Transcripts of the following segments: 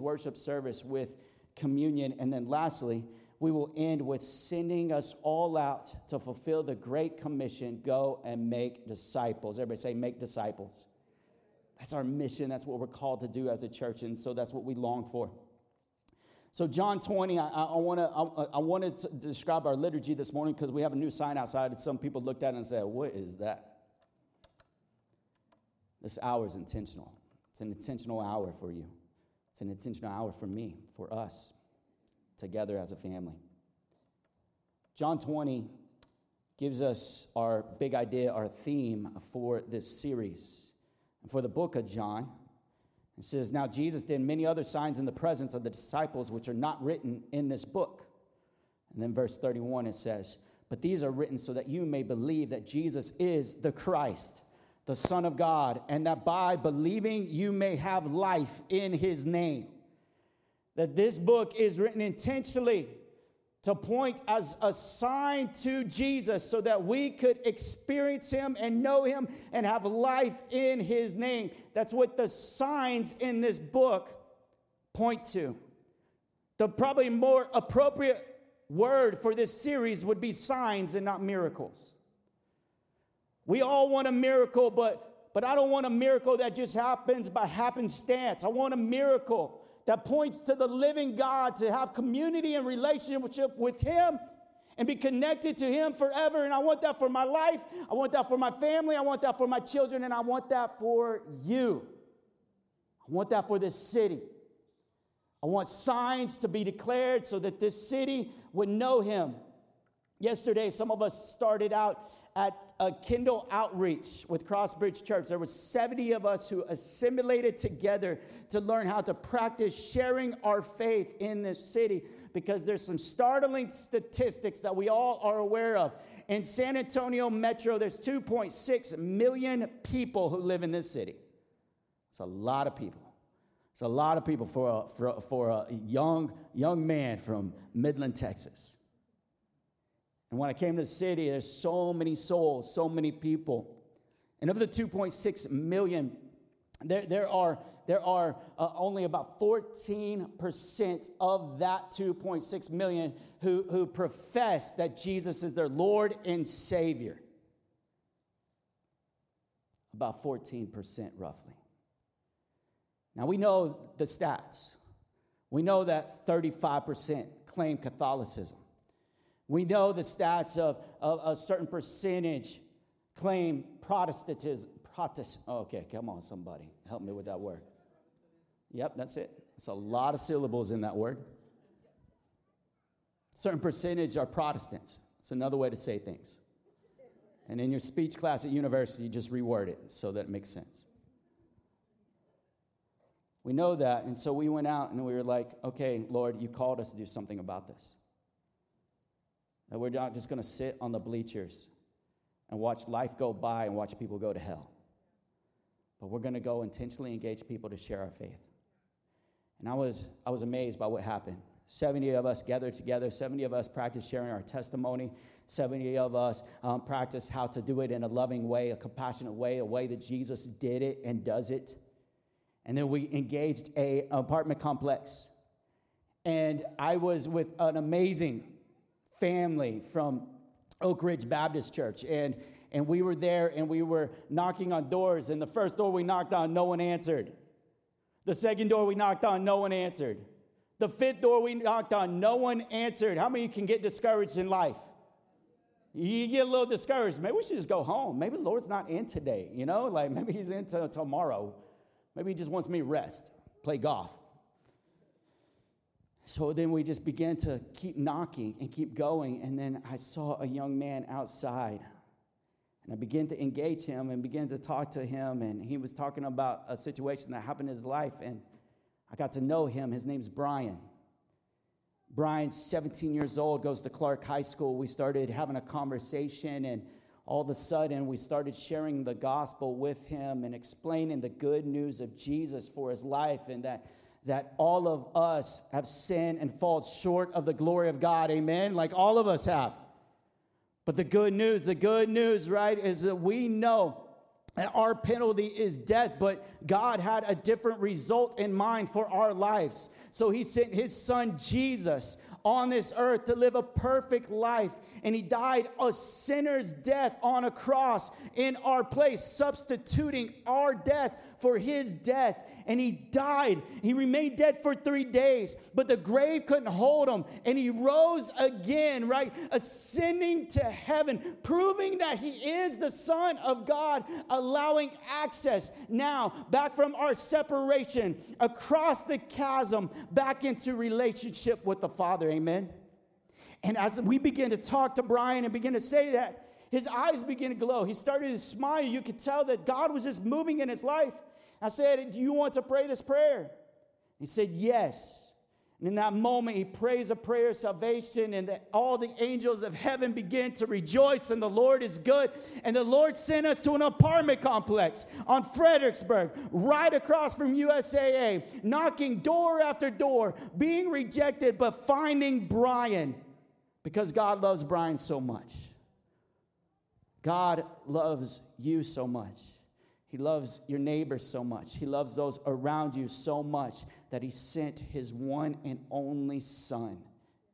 worship service with communion. And then lastly, we will end with sending us all out to fulfill the Great Commission go and make disciples. Everybody say, make disciples. That's our mission. That's what we're called to do as a church. And so that's what we long for. So, John 20, I, I, wanna, I, I to describe our liturgy this morning because we have a new sign outside. And some people looked at it and said, What is that? This hour is intentional. It's an intentional hour for you, it's an intentional hour for me, for us, together as a family. John 20 gives us our big idea, our theme for this series. And for the book of John, it says, Now Jesus did many other signs in the presence of the disciples, which are not written in this book. And then verse 31, it says, But these are written so that you may believe that Jesus is the Christ, the Son of God, and that by believing you may have life in his name. That this book is written intentionally to point as a sign to Jesus so that we could experience him and know him and have life in his name. That's what the signs in this book point to. The probably more appropriate word for this series would be signs and not miracles. We all want a miracle, but but I don't want a miracle that just happens by happenstance. I want a miracle that points to the living God to have community and relationship with Him and be connected to Him forever. And I want that for my life. I want that for my family. I want that for my children. And I want that for you. I want that for this city. I want signs to be declared so that this city would know Him. Yesterday, some of us started out at a Kindle outreach with Crossbridge Church. There were 70 of us who assimilated together to learn how to practice sharing our faith in this city because there's some startling statistics that we all are aware of. In San Antonio Metro, there's 2.6 million people who live in this city. It's a lot of people. It's a lot of people for a, for, for a young, young man from Midland, Texas. And when I came to the city, there's so many souls, so many people. And of the 2.6 million, there, there are, there are uh, only about 14% of that 2.6 million who, who profess that Jesus is their Lord and Savior. About 14%, roughly. Now, we know the stats. We know that 35% claim Catholicism. We know the stats of, of a certain percentage claim Protestantism. Protest, oh, okay, come on, somebody. Help me with that word. Yep, that's it. It's a lot of syllables in that word. Certain percentage are Protestants. It's another way to say things. And in your speech class at university, you just reword it so that it makes sense. We know that, and so we went out and we were like, okay, Lord, you called us to do something about this. That we're not just going to sit on the bleachers and watch life go by and watch people go to hell. But we're going to go intentionally engage people to share our faith. And I was, I was amazed by what happened. 70 of us gathered together, 70 of us practiced sharing our testimony, 70 of us um, practiced how to do it in a loving way, a compassionate way, a way that Jesus did it and does it. And then we engaged a apartment complex. And I was with an amazing family from Oak Ridge Baptist Church. And, and we were there and we were knocking on doors. And the first door we knocked on, no one answered. The second door we knocked on, no one answered. The fifth door we knocked on, no one answered. How many can get discouraged in life? You get a little discouraged. Maybe we should just go home. Maybe the Lord's not in today, you know? Like maybe he's in tomorrow. Maybe he just wants me to rest, play golf. So then we just began to keep knocking and keep going. And then I saw a young man outside. And I began to engage him and began to talk to him. And he was talking about a situation that happened in his life. And I got to know him. His name's Brian. Brian's 17 years old, goes to Clark High School. We started having a conversation, and all of a sudden, we started sharing the gospel with him and explaining the good news of Jesus for his life and that that all of us have sinned and fall short of the glory of God. Amen? Like all of us have. But the good news, the good news, right, is that we know that our penalty is death, but God had a different result in mind for our lives. So he sent his son Jesus on this earth to live a perfect life. And he died a sinner's death on a cross in our place, substituting our death for his death. And he died. He remained dead for three days, but the grave couldn't hold him. And he rose again, right? Ascending to heaven, proving that he is the Son of God, allowing access now back from our separation across the chasm back into relationship with the Father. Amen. And as we begin to talk to Brian and begin to say that, his eyes begin to glow. He started to smile. You could tell that God was just moving in his life. I said, Do you want to pray this prayer? He said, Yes. And in that moment, he prays a prayer of salvation, and the, all the angels of heaven begin to rejoice, and the Lord is good. And the Lord sent us to an apartment complex on Fredericksburg, right across from USAA, knocking door after door, being rejected, but finding Brian because God loves Brian so much. God loves you so much. He loves your neighbors so much. He loves those around you so much that he sent his one and only son,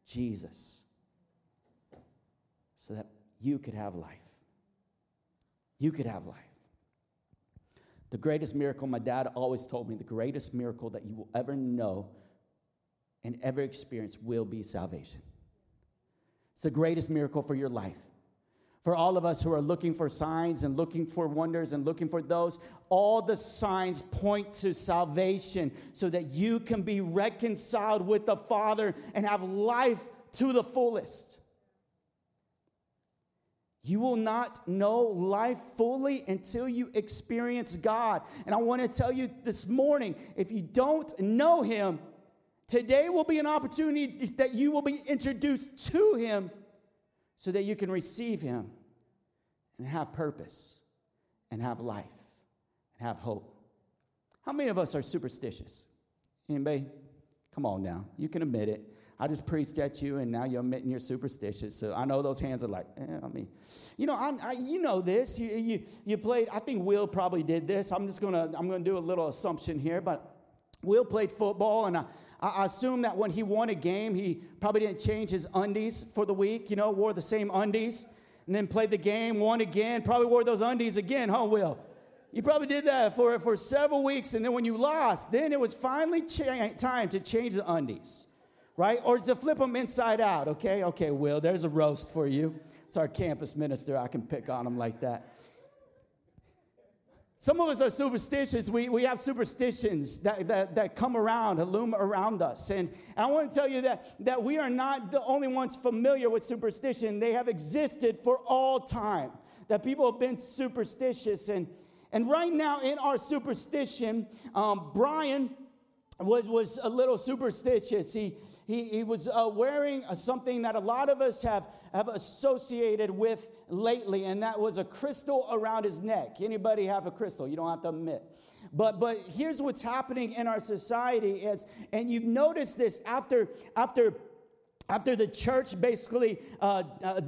Jesus, so that you could have life. You could have life. The greatest miracle, my dad always told me, the greatest miracle that you will ever know and ever experience will be salvation. It's the greatest miracle for your life. For all of us who are looking for signs and looking for wonders and looking for those, all the signs point to salvation so that you can be reconciled with the Father and have life to the fullest. You will not know life fully until you experience God. And I want to tell you this morning if you don't know Him, today will be an opportunity that you will be introduced to Him so that you can receive Him and have purpose and have life and have hope. How many of us are superstitious? Anybody? Come on now. You can admit it. I just preached at you, and now you're admitting you're superstitious. So I know those hands are like, eh, I mean, you know, I, I, you know this. You, you, you played. I think Will probably did this. I'm just gonna, I'm gonna do a little assumption here, but Will played football, and I, I assume that when he won a game, he probably didn't change his undies for the week, you know, wore the same undies, and then played the game, won again, probably wore those undies again, huh, Will? You probably did that for, for several weeks, and then when you lost, then it was finally cha- time to change the undies, right? Or to flip them inside out, okay? Okay, Will, there's a roast for you. It's our campus minister. I can pick on him like that. Some of us are superstitious. We, we have superstitions that, that, that come around, loom around us. And, I want to tell you that, that we are not the only ones familiar with superstition. They have existed for all time, that people have been superstitious. And, and right now, in our superstition, um, Brian was, was a little superstitious. He, he, he was uh, wearing something that a lot of us have, have associated with lately, and that was a crystal around his neck. Anybody have a crystal? You don't have to admit. But, but here's what's happening in our society is, and you've noticed this after, after after the church basically uh, uh,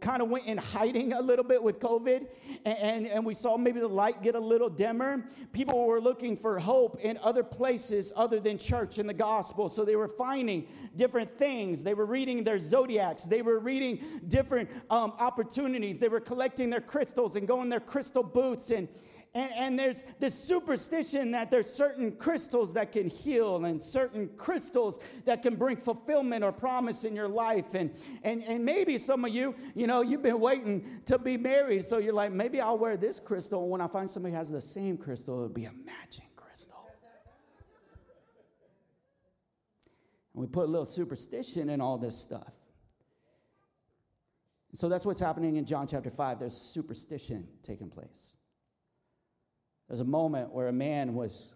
kind of went in hiding a little bit with COVID, and, and, and, we saw maybe the light get a little dimmer. People were looking for hope in other places other than church and the gospel. So they were finding different things. They were reading their zodiacs, they were reading different um, opportunities. They were collecting their crystals and going their crystal boots and and, and, there's this superstition that there's certain crystals that can heal and certain crystals that can bring fulfillment or promise in your life. And, and, and maybe some of you, you know, you've been waiting to be married. So you're like, maybe I'll wear this crystal. And when I find somebody has the same crystal, it'll be a matching crystal. And we put a little superstition in all this stuff. So that's what's happening in John chapter 5. There's superstition taking place. There's a moment where a man was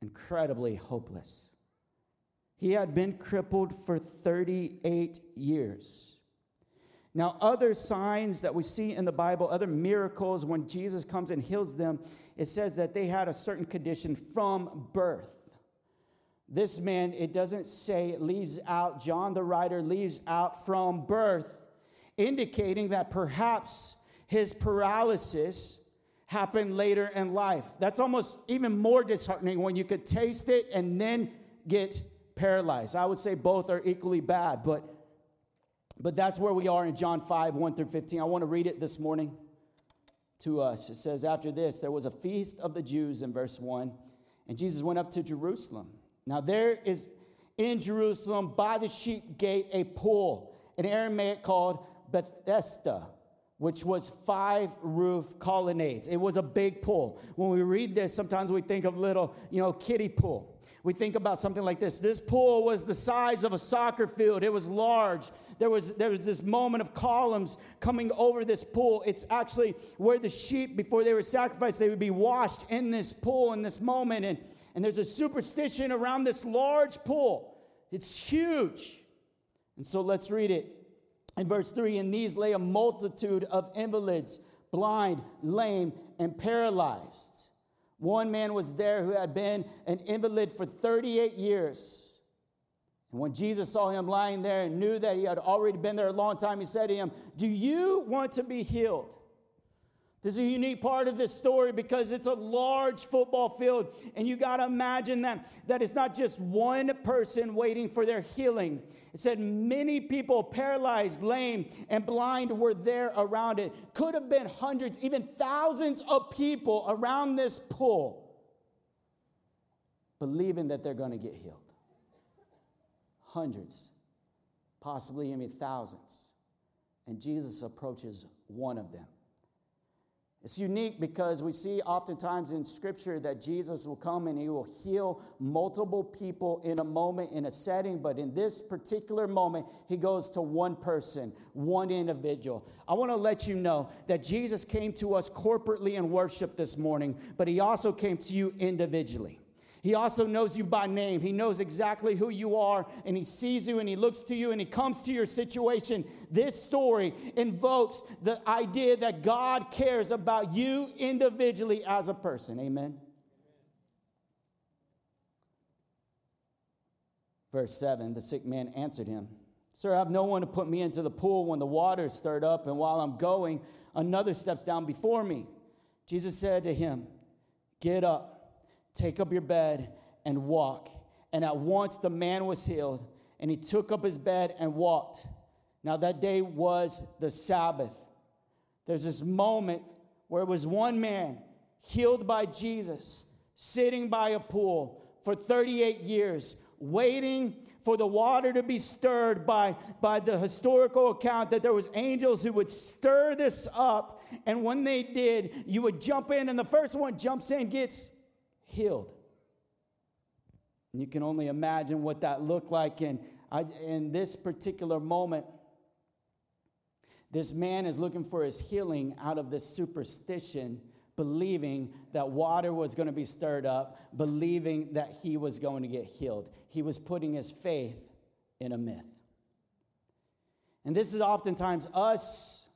incredibly hopeless. He had been crippled for 38 years. Now, other signs that we see in the Bible, other miracles, when Jesus comes and heals them, it says that they had a certain condition from birth. This man, it doesn't say, it leaves out, John the writer leaves out from birth, indicating that perhaps his paralysis happen later in life. That's almost even more disheartening when you could taste it and then get paralyzed. I would say both are equally bad, but but that's where we are in John 5, 1 through 15. I want to read it this morning to us. It says, After this, there was a feast of the Jews in verse 1, and Jesus went up to Jerusalem. Now, there is in Jerusalem by the sheep gate a pool, an Aramaic called Bethesda, which was five roof colonnades. It was a big pool. When we read this, sometimes we think of little, you know, kiddie pool we think about something like this. This pool was the size of a soccer field. It was large. There was, there was this moment of columns coming over this pool. It's actually where the sheep, before they were sacrificed, they would be washed in this pool in this moment. And, and there's a superstition around this large pool. It's huge. And so let's read it. In verse 3, in these lay a multitude of invalids, blind, lame, and paralyzed. One man was there who had been an invalid for 38 years. And when Jesus saw him lying there and knew that he had already been there a long time, he said to him, Do you want to be healed? This is a unique part of this story because it's a large football field, and you got to imagine that, that it's not just one person waiting for their healing. It said many people, paralyzed, lame, and blind, were there around it. Could have been hundreds, even thousands of people around this pool, believing that they're going to get healed. Hundreds, possibly even thousands. And Jesus approaches one of them. It's unique because we see oftentimes in scripture that Jesus will come and he will heal multiple people in a moment, in a setting, but in this particular moment, he goes to one person, one individual. I want to let you know that Jesus came to us corporately in worship this morning, but he also came to you individually. He also knows you by name. He knows exactly who you are, and He sees you and He looks to you and He comes to your situation. This story invokes the idea that God cares about you individually as a person. Amen. Verse 7 The sick man answered him, Sir, I have no one to put me into the pool when the water is stirred up, and while I'm going, another steps down before me. Jesus said to him, Get up Take up your bed and walk. And at once the man was healed, and he took up his bed and walked. Now, that day was the Sabbath. There's this moment where it was one man healed by Jesus, sitting by a pool for 38 years, waiting for the water to be stirred by, by the historical account that there was angels who would stir this up and when they did you would jump in and the first one jumps in gets healed. And you can only imagine what that looked like. And I, in this particular moment, this man is looking for his healing out of this superstition, believing that water was going to be stirred up, believing that he was going to get healed. He was putting his faith in a myth. And this is oftentimes us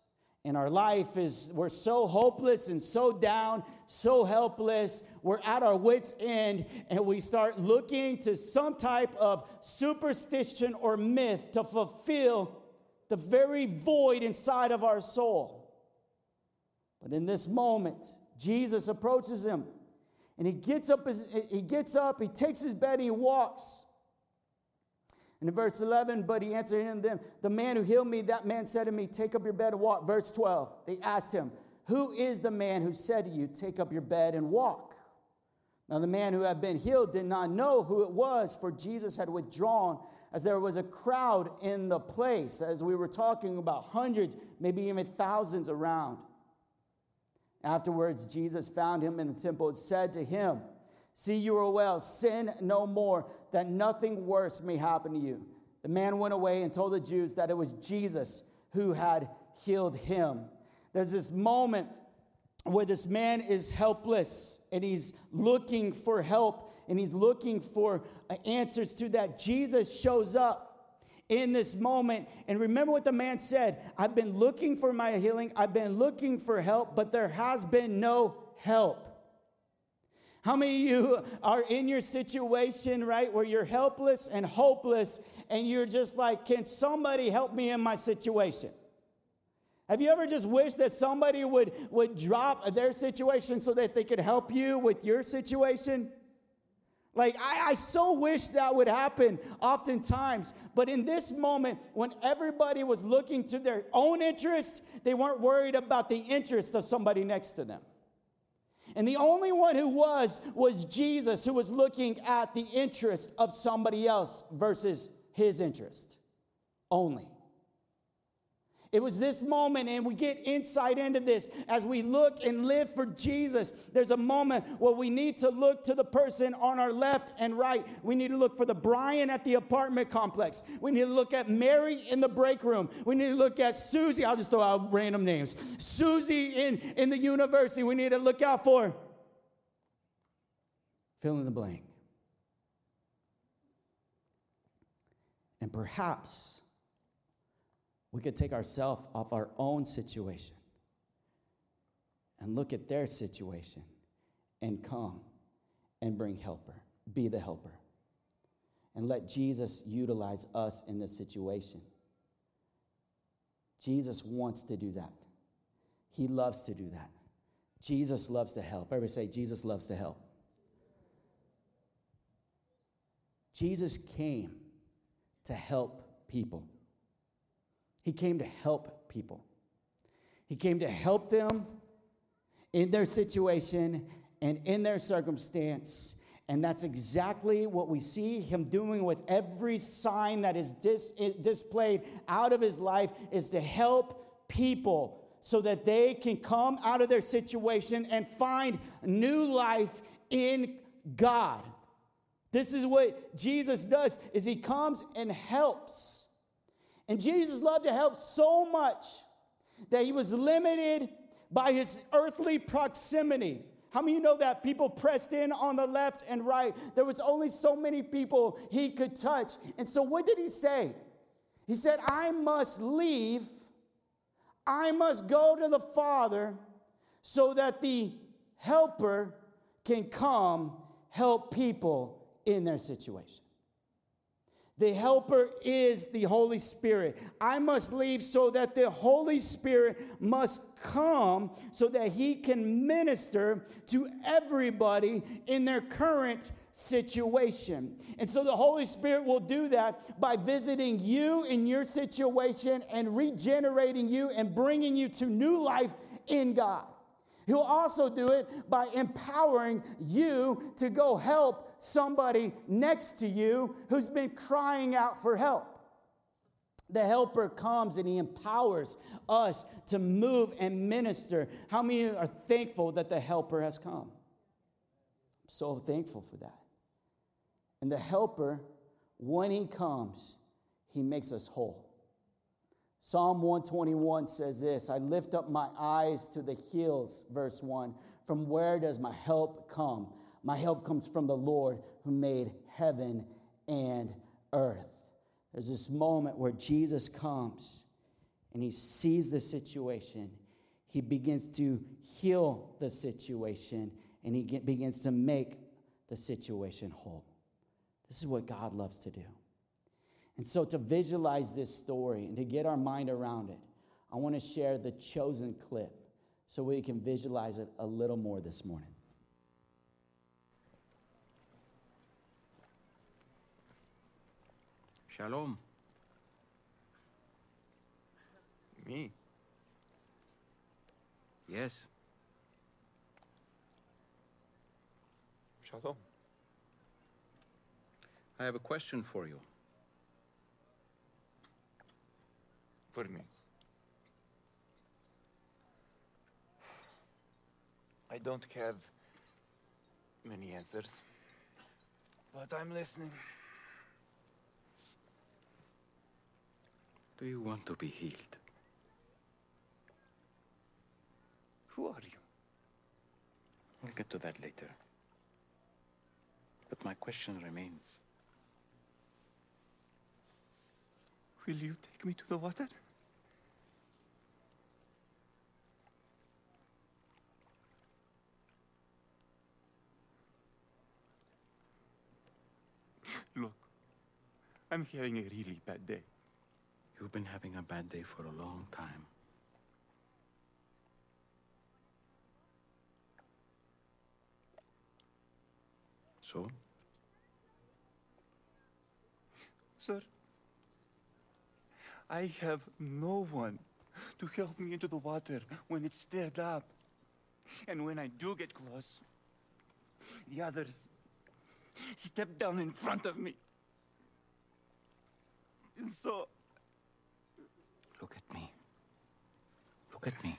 in our life is we're so hopeless and so down, so helpless. We're at our wits' end, and we start looking to some type of superstition or myth to fulfill the very void inside of our soul. But in this moment, Jesus approaches him, and he gets up. His, he gets up. He takes his bed. And he walks. And in verse 11, but he answered him, them, the man who healed me, that man said to me, Take up your bed and walk. Verse 12, they asked him, Who is the man who said to you, Take up your bed and walk? Now, the man who had been healed did not know who it was, for Jesus had withdrawn, as there was a crowd in the place, as we were talking about hundreds, maybe even thousands around. Afterwards, Jesus found him in the temple and said to him, See, you are well, sin no more that nothing worse may happen to you. The man went away and told the Jews that it was Jesus who had healed him. There's this moment where this man is helpless and he's looking for help and he's looking for uh, answers to that. Jesus shows up in this moment. And remember what the man said I've been looking for my healing, I've been looking for help, but there has been no help. How many of you are in your situation, right, where you're helpless and hopeless, and you're just like, can somebody help me in my situation? Have you ever just wished that somebody would, would drop their situation so that they could help you with your situation? Like, I, I so wish that would happen oftentimes. But in this moment, when everybody was looking to their own interest, they weren't worried about the interest of somebody next to them. And the only one who was, was Jesus, who was looking at the interest of somebody else versus his interest only. It was this moment, and we get insight into this as we look and live for Jesus. There's a moment where we need to look to the person on our left and right. We need to look for the Brian at the apartment complex. We need to look at Mary in the break room. We need to look at Susie. I'll just throw out random names. Susie in, in the university. We need to look out for fill in the blank. And perhaps we could take ourselves off our own situation and look at their situation and come and bring helper, be the helper. And let Jesus utilize us in this situation. Jesus wants to do that. He loves to do that. Jesus loves to help. Everybody say, Jesus loves to help. Jesus came to help people. He came to help people. He came to help them in their situation and in their circumstance. And that's exactly what we see him doing with every sign that is dis- displayed out of his life is to help people so that they can come out of their situation and find new life in God. This is what Jesus does is he comes and helps. And Jesus loved to help so much that he was limited by his earthly proximity. How many you know that people pressed in on the left and right? There was only so many people he could touch. And so what did he say? He said, I must leave. I must go to the Father so that the helper can come help people in their situation. The helper is the Holy Spirit. I must leave so that the Holy Spirit must come so that he can minister to everybody in their current situation. And so the Holy Spirit will do that by visiting you in your situation and regenerating you and bringing you to new life in God. He'll also do it by empowering you to go help somebody next to you who's been crying out for help. The helper comes and he empowers us to move and minister. How many are thankful that the helper has come? I'm so thankful for that. And the helper, when he comes, he makes us whole. Psalm 121 says this I lift up my eyes to the hills, verse 1. From where does my help come? My help comes from the Lord who made heaven and earth. There's this moment where Jesus comes and he sees the situation. He begins to heal the situation and he get, begins to make the situation whole. This is what God loves to do. And so, to visualize this story and to get our mind around it, I want to share the chosen clip so we can visualize it a little more this morning. Shalom. Me? Yes. Shalom. I have a question for you. For me. I don't have many answers, but I'm listening. Do you want to be healed? Who are you? We'll get to that later. But my question remains. Will you take me to the water? Look, I'm having a really bad day. You've been having a bad day for a long time. So? Sir, I have no one to help me into the water when it's stirred up. And when I do get close, the others step down in front of me. And so, Look at me. Look at me.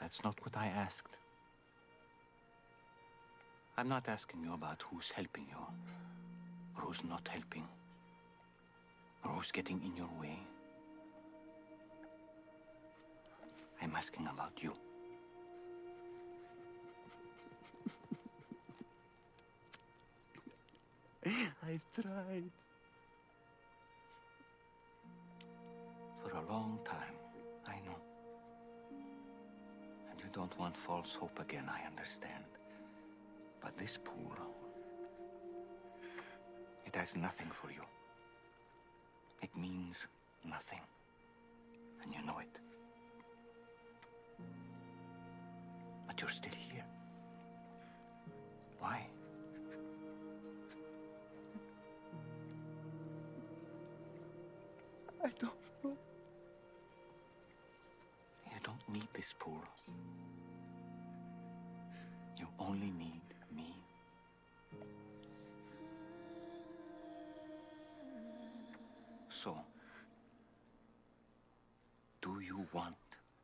That's not what I asked. I'm not asking you about who's helping you, or who's not helping, or who's getting in your way. I'm asking about you. I've tried. For a long time, I know. And you don't want false hope again, I understand. But this pool, it has nothing for you. It means nothing. And you know it. But you're still here. Want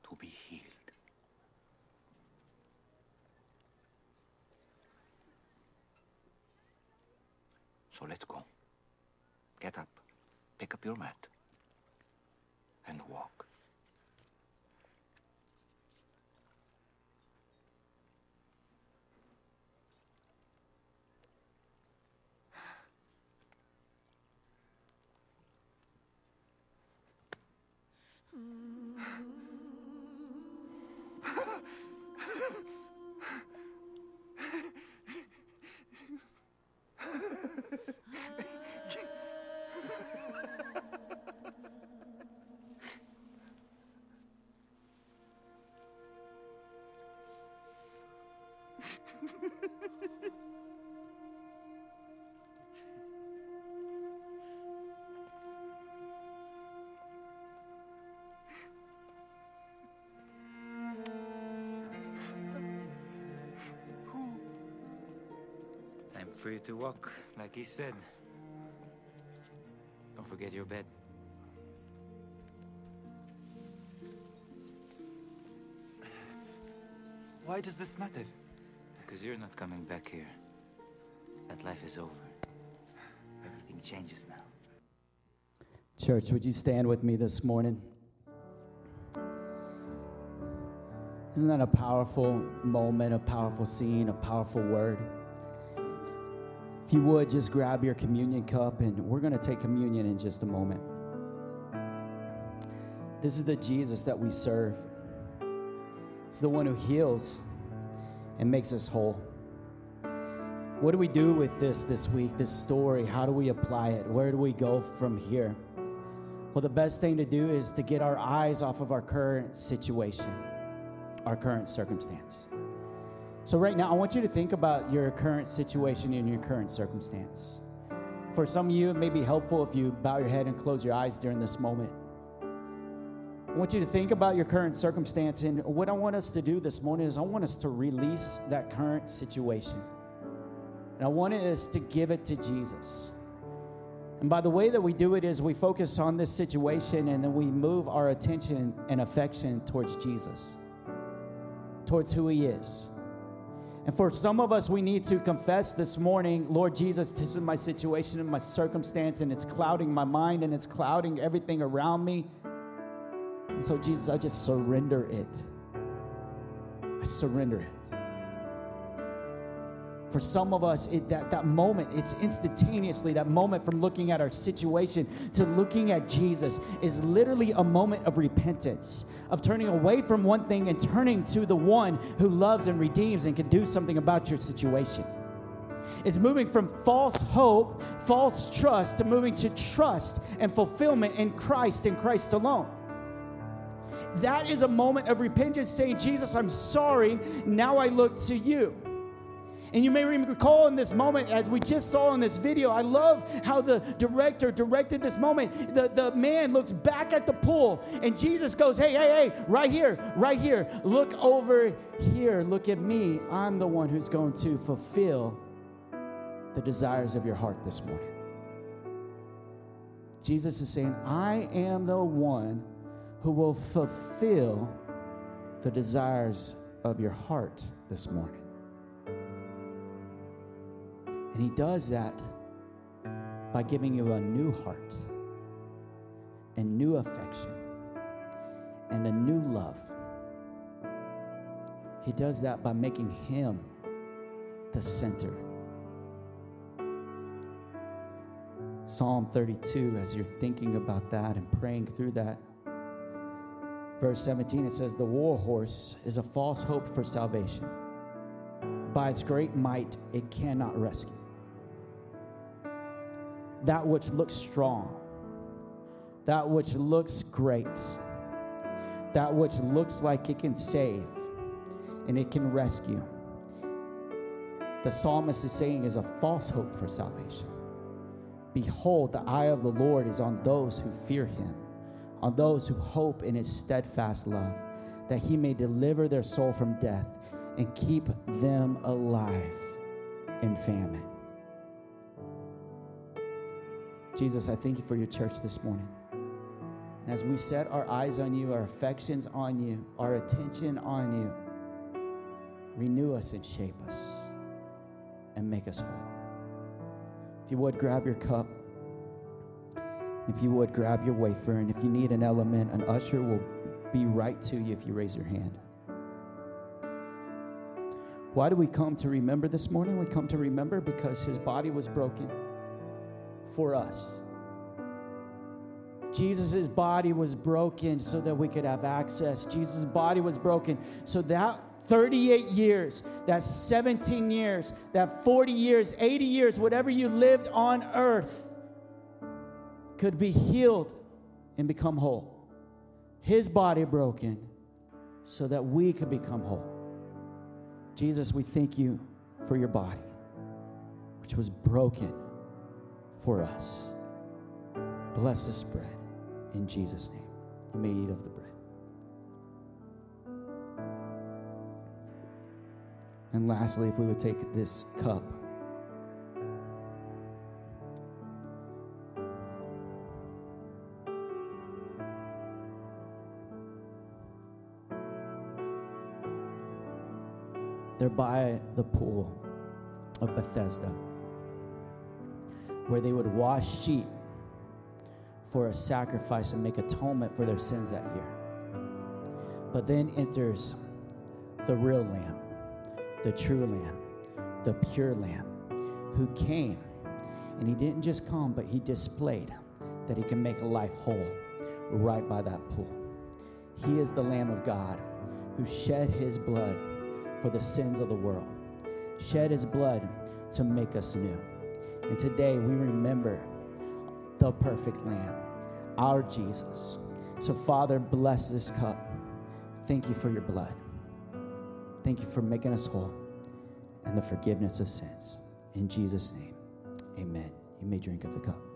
to be healed? So let's go. Get up, pick up your mat, and walk. I'm free to walk, like he said. Don't forget your bed. Why does this matter? Because you're not coming back here. That life is over. Everything changes now. Church, would you stand with me this morning? Isn't that a powerful moment, a powerful scene, a powerful word? If you would, just grab your communion cup and we're going to take communion in just a moment. This is the Jesus that we serve. He's the one who heals and makes us whole. What do we do with this this week, this story? How do we apply it? Where do we go from here? Well, the best thing to do is to get our eyes off of our current situation, our current circumstance. So, right now, I want you to think about your current situation and your current circumstance. For some of you, it may be helpful if you bow your head and close your eyes during this moment. I want you to think about your current circumstance. And what I want us to do this morning is I want us to release that current situation. And I want us to give it to Jesus. And by the way that we do it is we focus on this situation and then we move our attention and affection towards Jesus, towards who He is. And for some of us, we need to confess this morning, Lord Jesus, this is my situation and my circumstance, and it's clouding my mind and it's clouding everything around me. And so, Jesus, I just surrender it. I surrender it. For some of us, it, that, that moment, it's instantaneously, that moment from looking at our situation to looking at Jesus is literally a moment of repentance, of turning away from one thing and turning to the one who loves and redeems and can do something about your situation. It's moving from false hope, false trust, to moving to trust and fulfillment in Christ and Christ alone. That is a moment of repentance saying, Jesus, I'm sorry. Now I look to you. And you may recall in this moment, as we just saw in this video, I love how the director directed this moment. The, the man looks back at the pool, and Jesus goes, Hey, hey, hey, right here, right here. Look over here. Look at me. I'm the one who's going to fulfill the desires of your heart this morning. Jesus is saying, I am the one who will fulfill the desires of your heart this morning. And He does that by giving you a new heart and new affection and a new love. He does that by making Him the center. Psalm 32, as you're thinking about that and praying through that, verse 17, it says, The war horse is a false hope for salvation. By its great might, it cannot rescue that which looks strong, that which looks great, that which looks like it can save and it can rescue. The psalmist is saying is a false hope for salvation. Behold, the eye of the Lord is on those who fear him, on those who hope in his steadfast love, that he may deliver their soul from death and keep them alive in famine. Jesus, I thank you for your church this morning. And as we set our eyes on you, our affections on you, our attention on you, renew us and shape us and make us whole. If you would, grab your cup. If you would, grab your wafer. And if you need an element, an usher will be right to you if you raise your hand. Why do we come to remember this morning? We come to remember because his body was broken for us. Jesus' body was broken so that we could have access. Jesus' body was broken so that 38 years, that 17 years, that 40 years, 80 years, whatever you lived on earth could be healed and become whole. His body broken so that we could become whole. Jesus, we thank you for your body, which was broken for us. Bless this bread in Jesus' name. You may eat of the bread. And lastly, if we would take this cup. They're by the pool of Bethesda where they would wash sheep for a sacrifice and make atonement for their sins that year. But then enters the real lamb, the true lamb, the pure lamb, who came. And he didn't just come, but he displayed that he can make a life whole right by that pool. He is the Lamb of God who shed his blood for the sins of the world, shed his blood to make us new. And today we remember the perfect Lamb, our Jesus. So, Father, bless this cup. Thank you for your blood. Thank you for making us whole and the forgiveness of sins. In Jesus' name, amen. You may drink of the cup.